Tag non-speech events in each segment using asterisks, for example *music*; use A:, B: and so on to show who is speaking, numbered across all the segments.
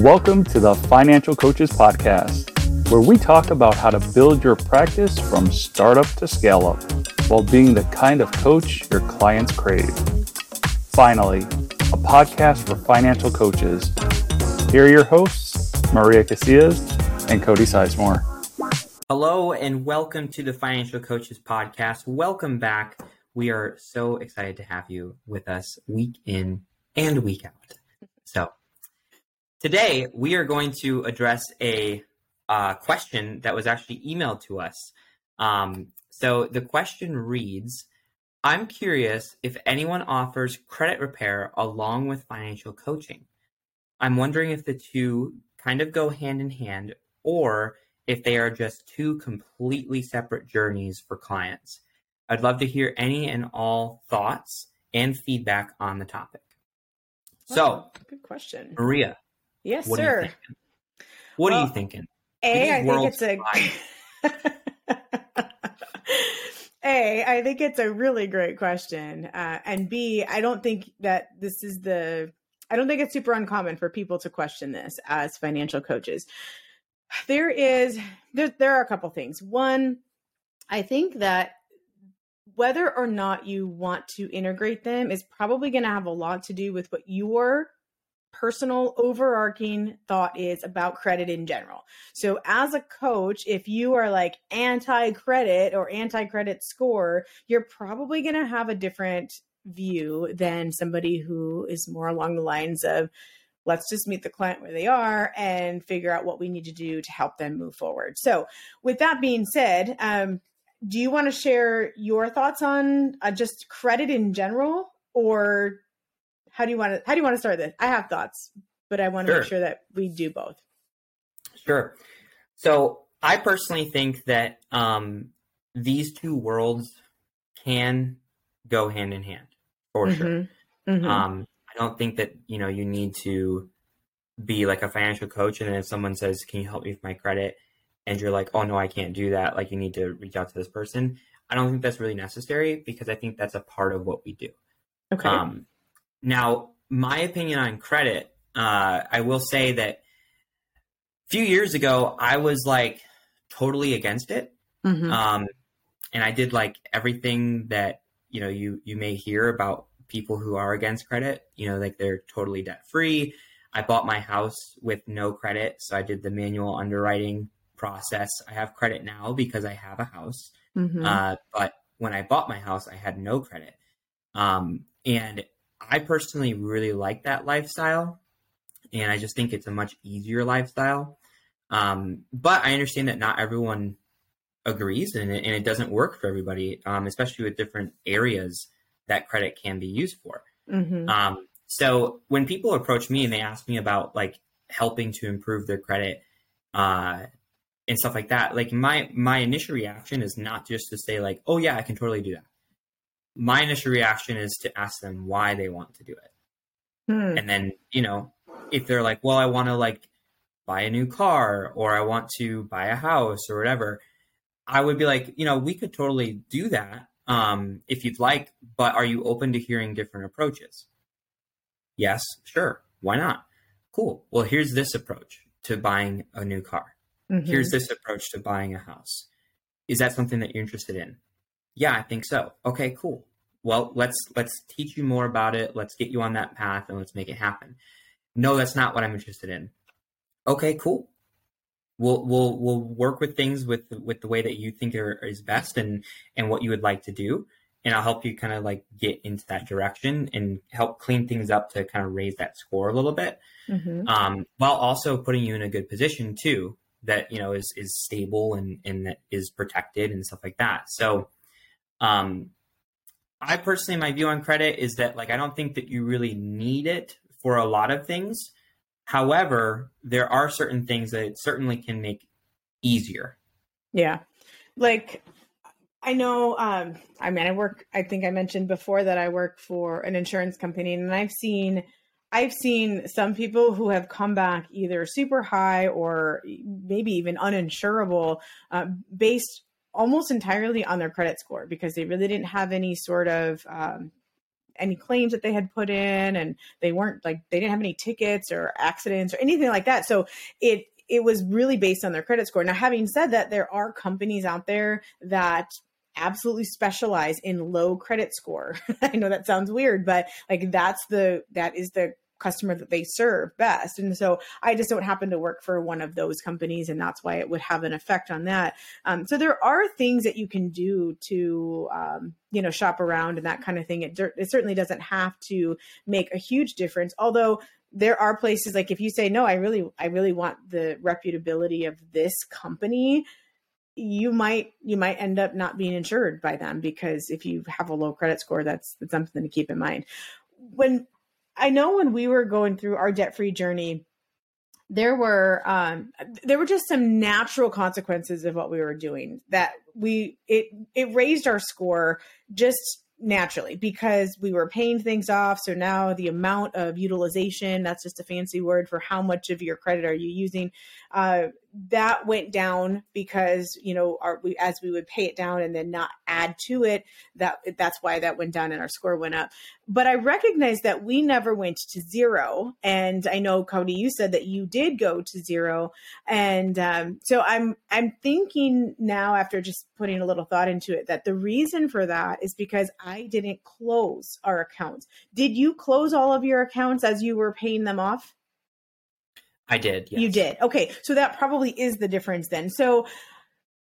A: Welcome to the Financial Coaches Podcast, where we talk about how to build your practice from startup to scale up while being the kind of coach your clients crave. Finally, a podcast for financial coaches. Here are your hosts, Maria Casillas and Cody Sizemore.
B: Hello, and welcome to the Financial Coaches Podcast. Welcome back. We are so excited to have you with us week in and week out. So, Today, we are going to address a uh, question that was actually emailed to us. Um, so the question reads I'm curious if anyone offers credit repair along with financial coaching. I'm wondering if the two kind of go hand in hand or if they are just two completely separate journeys for clients. I'd love to hear any and all thoughts and feedback on the topic. So,
C: good question.
B: Maria,
C: Yes,
B: what
C: sir.
B: Are what well, are you thinking?
C: A, I think it's a. *laughs* a, I think it's a really great question, uh, and B, I don't think that this is the. I don't think it's super uncommon for people to question this as financial coaches. There is there there are a couple things. One, I think that whether or not you want to integrate them is probably going to have a lot to do with what your personal overarching thought is about credit in general. So, as a coach, if you are like anti credit or anti credit score, you're probably going to have a different view than somebody who is more along the lines of let's just meet the client where they are and figure out what we need to do to help them move forward. So, with that being said, um, do you want to share your thoughts on uh, just credit in general or how do you want to how do you want to start this? I have thoughts, but I want to sure. make sure that we do both.
B: Sure. So I personally think that um, these two worlds can go hand in hand for mm-hmm. sure. Mm-hmm. Um, I don't think that you know you need to be like a financial coach, and then if someone says, "Can you help me with my credit?" and you're like, "Oh no, I can't do that," like you need to reach out to this person. I don't think that's really necessary because I think that's a part of what we do.
C: Okay.
B: Um, now, my opinion on credit, uh, I will say that a few years ago, I was like totally against it. Mm-hmm. Um, and I did like everything that, you know, you, you may hear about people who are against credit, you know, like they're totally debt free. I bought my house with no credit. So I did the manual underwriting process. I have credit now because I have a house. Mm-hmm. Uh, but when I bought my house, I had no credit. Um, and I personally really like that lifestyle, and I just think it's a much easier lifestyle. Um, but I understand that not everyone agrees, and it, and it doesn't work for everybody, um, especially with different areas that credit can be used for. Mm-hmm. Um, so when people approach me and they ask me about like helping to improve their credit uh, and stuff like that, like my my initial reaction is not just to say like, "Oh yeah, I can totally do that." My initial reaction is to ask them why they want to do it. Hmm. And then, you know, if they're like, well, I want to like buy a new car or I want to buy a house or whatever, I would be like, you know, we could totally do that um, if you'd like, but are you open to hearing different approaches? Yes, sure. Why not? Cool. Well, here's this approach to buying a new car. Mm-hmm. Here's this approach to buying a house. Is that something that you're interested in? Yeah, I think so. Okay, cool. Well, let's let's teach you more about it. Let's get you on that path and let's make it happen. No, that's not what I'm interested in. Okay, cool. We'll we'll we'll work with things with with the way that you think are, is best and and what you would like to do, and I'll help you kind of like get into that direction and help clean things up to kind of raise that score a little bit, mm-hmm. um, while also putting you in a good position too that you know is is stable and and that is protected and stuff like that. So um, I personally, my view on credit is that like I don't think that you really need it for a lot of things. However, there are certain things that it certainly can make easier.
C: Yeah, like I know. Um, I mean, I work. I think I mentioned before that I work for an insurance company, and I've seen. I've seen some people who have come back either super high or maybe even uninsurable uh, based almost entirely on their credit score because they really didn't have any sort of um, any claims that they had put in and they weren't like they didn't have any tickets or accidents or anything like that so it it was really based on their credit score now having said that there are companies out there that absolutely specialize in low credit score. *laughs* I know that sounds weird, but like that's the that is the customer that they serve best. And so I just don't happen to work for one of those companies, and that's why it would have an effect on that. Um, so there are things that you can do to, um, you know, shop around and that kind of thing. It, it certainly doesn't have to make a huge difference, although there are places like if you say no i really i really want the reputability of this company you might you might end up not being insured by them because if you have a low credit score that's that's something to keep in mind when I know when we were going through our debt free journey, there were um, there were just some natural consequences of what we were doing that we it it raised our score just naturally because we were paying things off. So now the amount of utilization that's just a fancy word for how much of your credit are you using uh, that went down because you know our, we, as we would pay it down and then not add to it that that's why that went down and our score went up. But i recognize that we never went to zero and i know cody you said that you did go to zero and um, so i'm i'm thinking now after just putting a little thought into it that the reason for that is because i didn't close our accounts. Did you close all of your accounts as you were paying them off
B: I did.
C: Yes. You did. Okay. So that probably is the difference then. So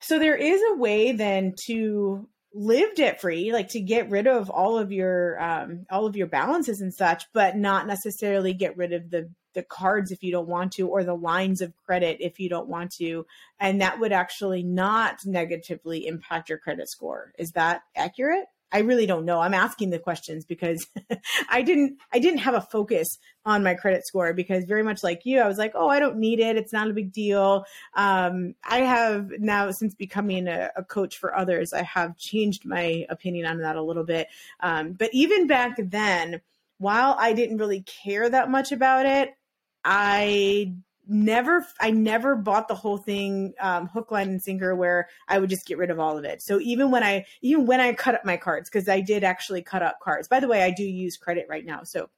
C: so there is a way then to live debt free, like to get rid of all of your um all of your balances and such, but not necessarily get rid of the the cards if you don't want to or the lines of credit if you don't want to and that would actually not negatively impact your credit score. Is that accurate? I really don't know. I'm asking the questions because *laughs* I didn't I didn't have a focus on my credit score because very much like you, I was like, oh, I don't need it. It's not a big deal. Um, I have now since becoming a, a, coach for others, I have changed my opinion on that a little bit. Um, but even back then, while I didn't really care that much about it, I never i never bought the whole thing um, hook line and sinker where i would just get rid of all of it. So even when i even when i cut up my cards because i did actually cut up cards. By the way i do use credit right now. So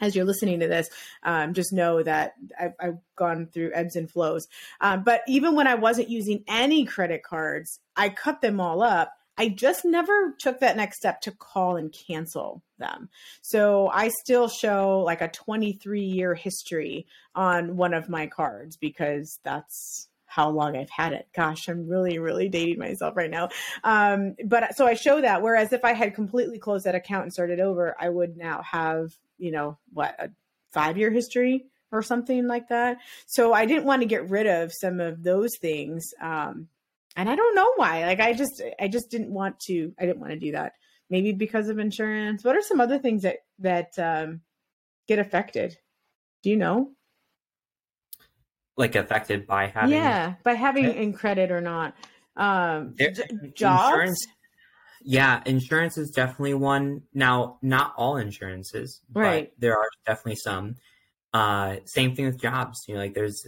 C: as you're listening to this um, just know that I've, I've, gone through ebbs and flows. Um, but even when i wasn't using any credit cards i cut them all up I just never took that next step to call and cancel them. So I still show like a 23 year history on one of my cards because that's how long I've had it. Gosh, I'm really, really dating myself right now. Um, but so I show that. Whereas if I had completely closed that account and started over, I would now have, you know, what, a five year history or something like that. So I didn't want to get rid of some of those things. Um, and I don't know why. Like I just I just didn't want to I didn't want to do that. Maybe because of insurance. What are some other things that that um, get affected? Do you know?
B: Like affected by having
C: Yeah, by having in credit or not. Um there, jobs? Insurance,
B: yeah, insurance is definitely one. Now, not all insurances, right? there are definitely some. Uh, same thing with jobs. You know, like there's,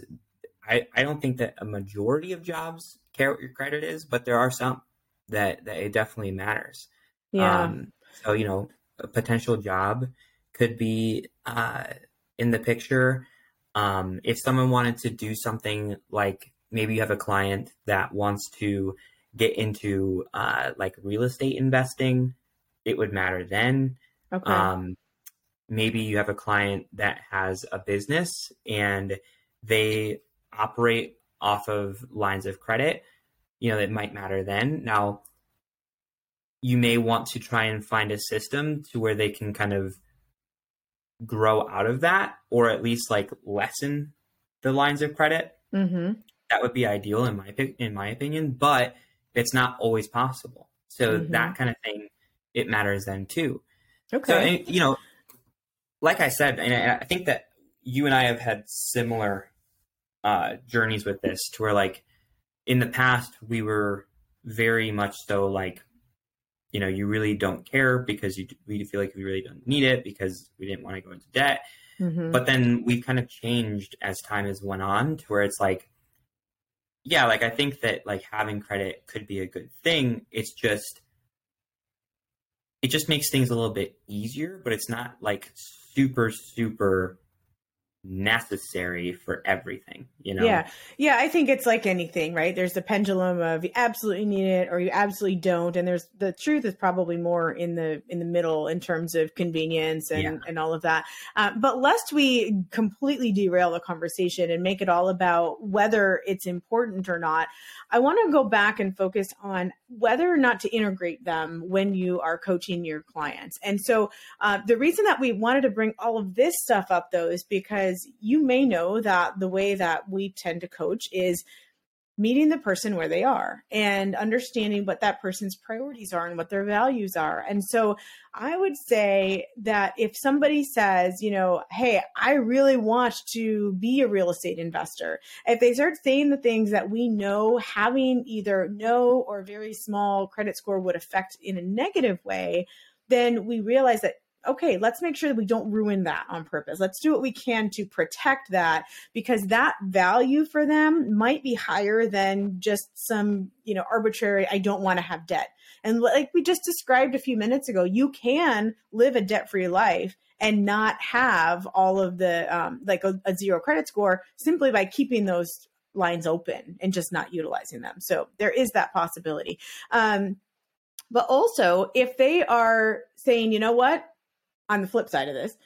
B: I, I don't think that a majority of jobs care what your credit is, but there are some that that it definitely matters.
C: Yeah. Um,
B: so you know, a potential job could be uh, in the picture. Um, if someone wanted to do something like maybe you have a client that wants to get into uh, like real estate investing, it would matter then.
C: Okay. Um,
B: maybe you have a client that has a business and they operate off of lines of credit, you know, it might matter then. Now, you may want to try and find a system to where they can kind of grow out of that or at least like lessen the lines of credit.
C: Mm-hmm.
B: That would be ideal in my in my opinion, but it's not always possible. So mm-hmm. that kind of thing, it matters then too.
C: Okay.
B: So you know, like I said, and I think that you and I have had similar uh, journeys with this to where like in the past we were very much so like you know you really don't care because you we feel like we really don't need it because we didn't want to go into debt mm-hmm. but then we've kind of changed as time has went on to where it's like yeah like i think that like having credit could be a good thing it's just it just makes things a little bit easier, but it's not like super, super necessary for everything you know?
C: Yeah. Yeah i think it's like anything right? There's the pendulum of you absolutely need it or you absolutely don't and there's the truth is probably more in the in the middle in terms of convenience and yeah. and all of that. Uh, but lest we completely derail the conversation and make it all about whether it's important or not i want to go back and focus on whether or not to integrate them when you are coaching your clients. And so uh, the reason that we wanted to bring all of this stuff up though is because because you may know that the way that we tend to coach is meeting the person where they are and understanding what that person's priorities are and what their values are. And so I would say that if somebody says, you know, hey, I really want to be a real estate investor, if they start saying the things that we know having either no or very small credit score would affect in a negative way, then we realize that okay, let's make sure that we don't ruin that on purpose. Let's do what we can to protect that because that value for them might be higher than just some, you know, arbitrary, I don't want to have debt. And like we just described a few minutes ago, you can live a debt free life and not have all of the, um, like a, a zero credit score simply by keeping those lines open and just not utilizing them. So there is that possibility. Um, but also, if they are saying, you know what, on the flip side of this,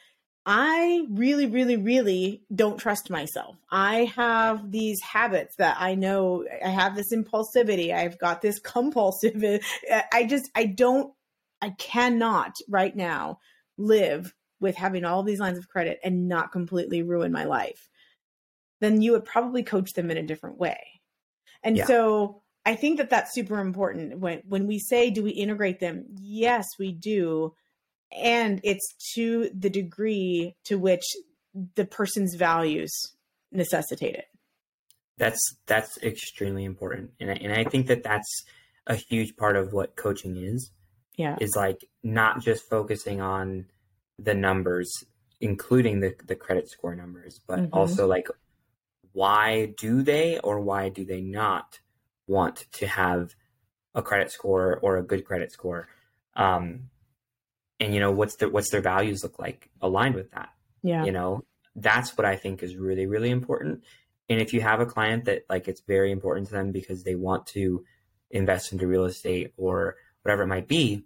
C: I really, really, really don't trust myself. I have these habits that I know I have this impulsivity. I've got this *laughs* compulsive. I just, I don't, I cannot right now live with having all these lines of credit and not completely ruin my life. Then you would probably coach them in a different way. And yeah. so I think that that's super important when when we say do we integrate them? Yes, we do and it's to the degree to which the person's values necessitate it.
B: That's that's extremely important. And I, and I think that that's a huge part of what coaching is
C: yeah.
B: is like not just focusing on the numbers including the, the credit score numbers but mm-hmm. also like why do they or why do they not want to have a credit score or a good credit score? Um, and you know what's their what's their values look like aligned with that
C: yeah.
B: you know? That's what i think is really really important. And if you have a client that like it's very important to them because they want to invest into real estate or whatever it might be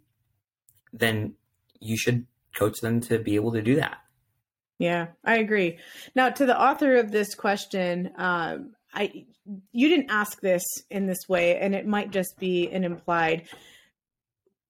B: then you should coach them to be able to do that.
C: Yeah i agree. Now to the author of this question um, i you didn't ask this in this way and it might just be an implied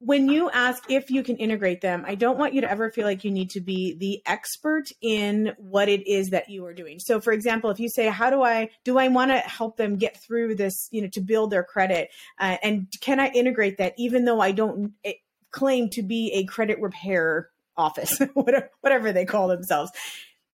C: when you ask if you can integrate them, I don't want you to ever feel like you need to be the expert in what it is that you are doing. So, for example, if you say, "How do I do I want to help them get through this? You know, to build their credit, uh, and can I integrate that even though I don't eh, claim to be a credit repair office, *laughs* whatever they call themselves?"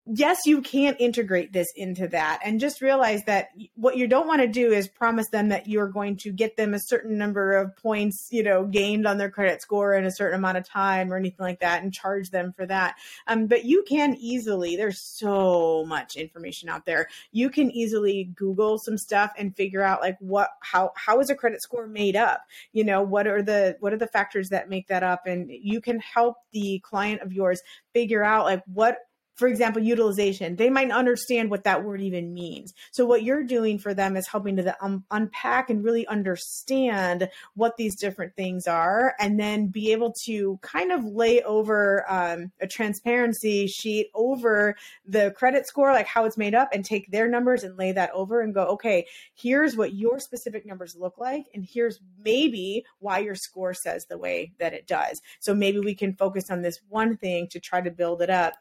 C: Yes, you can integrate this into that and just realize that what you don't want to do is promise them that you're going to get them a certain number of points, you know, gained on their credit score in a certain amount of time or anything like that and charge them for that. Um, but you can easily, there's so much information out there. You can easily Google some stuff and figure out like what, how, how is a credit score made up? You know, what are the, what are the factors that make that up? And you can help the client of yours figure out like what for example, utilization, they might understand what that word even means. So, what you're doing for them is helping to um, unpack and really understand what these different things are, and then be able to kind of lay over um, a transparency sheet over the credit score, like how it's made up, and take their numbers and lay that over and go, okay, here's what your specific numbers look like, and here's maybe why your score says the way that it does. So, maybe we can focus on this one thing to try to build it up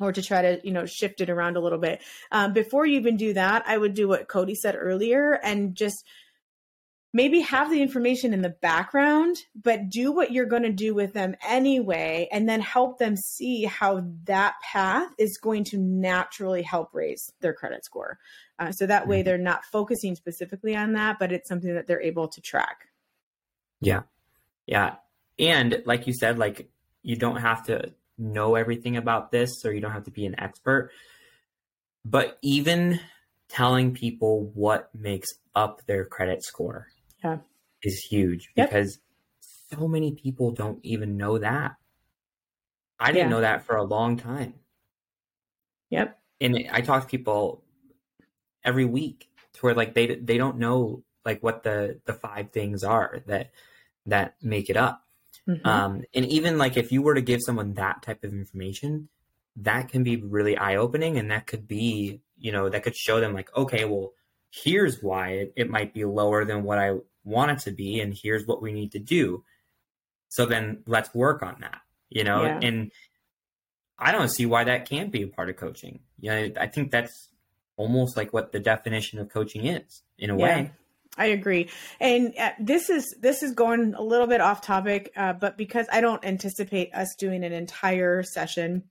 C: or to try to you know shift it around a little bit. Um, before you even do that i would do what cody said earlier and just maybe have the information in the background but do what you're going to do with them anyway and then help them see how that path is going to naturally help raise their credit score. Uh, so that way mm-hmm. they're not focusing specifically on that but it's something that they're able to track.
B: Yeah. Yeah. And like you said like you don't have to know everything about this or you don't have to be an expert. But even telling people what makes up their credit score
C: yeah.
B: is huge yep. because so many people don't even know that. I didn't yeah. know that for a long time.
C: Yep.
B: And I talk to people every week to where like they they don't know like what the the five things are that that make it up. Mm-hmm. Um, and even like if you were to give someone that type of information, that can be really eye opening, and that could be you know that could show them like okay, well here's why it, it might be lower than what I want it to be, and here's what we need to do. So then let's work on that, you know, yeah. and I don't see why that can't be a part of coaching. You know, I think that's almost like what the definition of coaching is in a yeah. way.
C: I agree, and uh, this is this is going a little bit off topic, uh, but because I don't anticipate us doing an entire session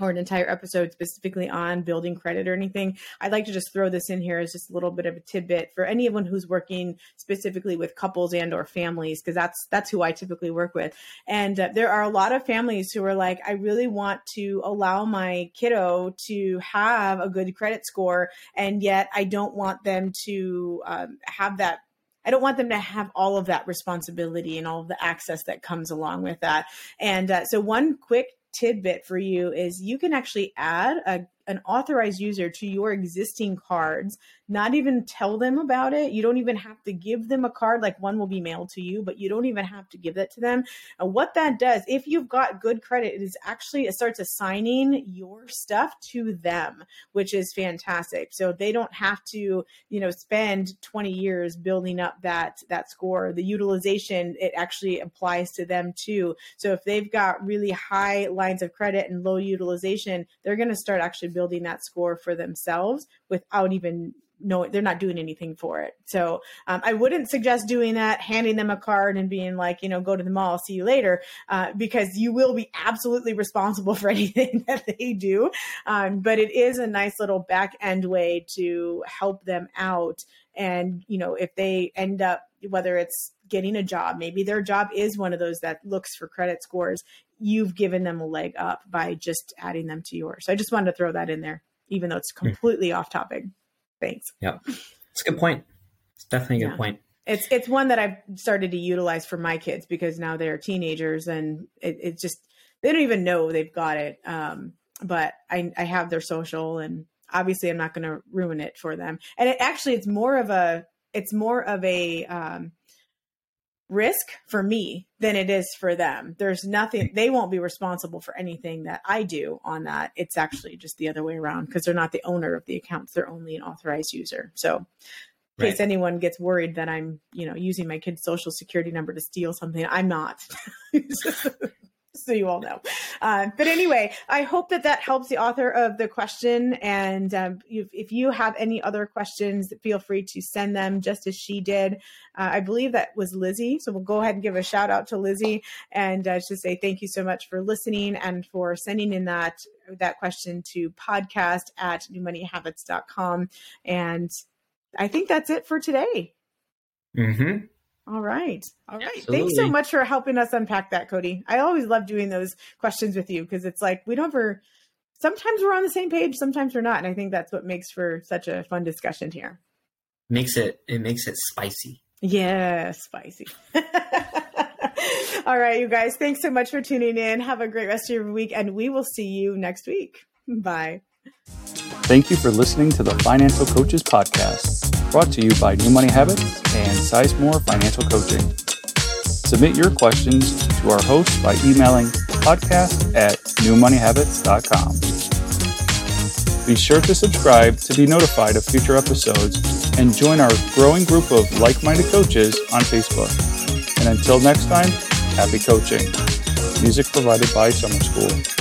C: or an entire episode specifically on building credit or anything, I'd like to just throw this in here as just a little bit of a tidbit for anyone who's working specifically with couples and or families because that's that's who I typically work with. And uh, there are a lot of families who are like, I really want to allow my kiddo to have a good credit score, and yet I don't want them to um, have that I don't want them to have all of that responsibility and all of the access that comes along with that. And uh, so, one quick tidbit for you is you can actually add a an authorized user to your existing cards, not even tell them about it. You don't even have to give them a card, like one will be mailed to you, but you don't even have to give that to them. And what that does, if you've got good credit, it is actually, it starts assigning your stuff to them, which is fantastic. So they don't have to, you know, spend 20 years building up that, that score. The utilization, it actually applies to them too. So if they've got really high lines of credit and low utilization, they're going to start actually building that score for themselves without even knowing they're not doing anything for it. So um, I wouldn't suggest doing that, handing them a card and being like, you know, go to the mall, see you later, uh, because you will be absolutely responsible *laughs* for anything that they do. Um, but it is a nice little back end way to help them out. And, you know, if they end up, whether it's getting a job, maybe their job is one of those that looks for credit scores you've given them a leg up by just adding them to yours. So I just wanted to throw that in there, even though it's hmm. completely off topic. Thanks.
B: Yeah, it's a good point. It's definitely a good yeah. point.
C: It's it's one that I've started to utilize for my kids because now they're teenagers and it, it just they don't even know they've got it. Um, but I I have their social and obviously I'm not going to ruin it for them. And it actually it's more of a it's more of a um, risk for me than it is for them. There's nothing, they won't be responsible for anything that I do on that. It's actually just the other way around because they're not the owner of the accounts, they're only an authorized user. So, in right. case anyone gets worried that I'm, you know, using my kid's social security number to steal something, I'm not. *laughs* *laughs* *laughs* so you all know. Uh, but anyway, I hope that that helps the author of the question. And um, if, if, you have any other questions, feel free to send them just as she did. Uh, I believe that was Lizzie. So we'll go ahead and give a shout out to Lizzie and uh, just say thank you so much for listening and for sending in that that question to podcast at newmoneyhabits.com. And I think that's it for today.
B: Mm-hmm.
C: All right. All right. Absolutely. Thanks so much for helping us unpack that, Cody. I always love doing those questions with you because it's like we don't ever sometimes we're on the same page, sometimes we're not. And I think that's what makes for such a fun discussion here.
B: Makes it it makes it spicy.
C: Yeah, spicy. *laughs* All right, you guys. Thanks so much for tuning in. Have a great rest of your week, and we will see you next week. Bye.
A: Thank you for listening to the Financial Coaches Podcast brought to you by New Money Habits and Sizemore Financial Coaching. Submit your questions to our host by emailing podcast at newmoneyhabits.com. Be sure to subscribe to be notified of future episodes and join our growing group of like minded coaches on Facebook. And until next time, happy coaching. Music provided by Summer School.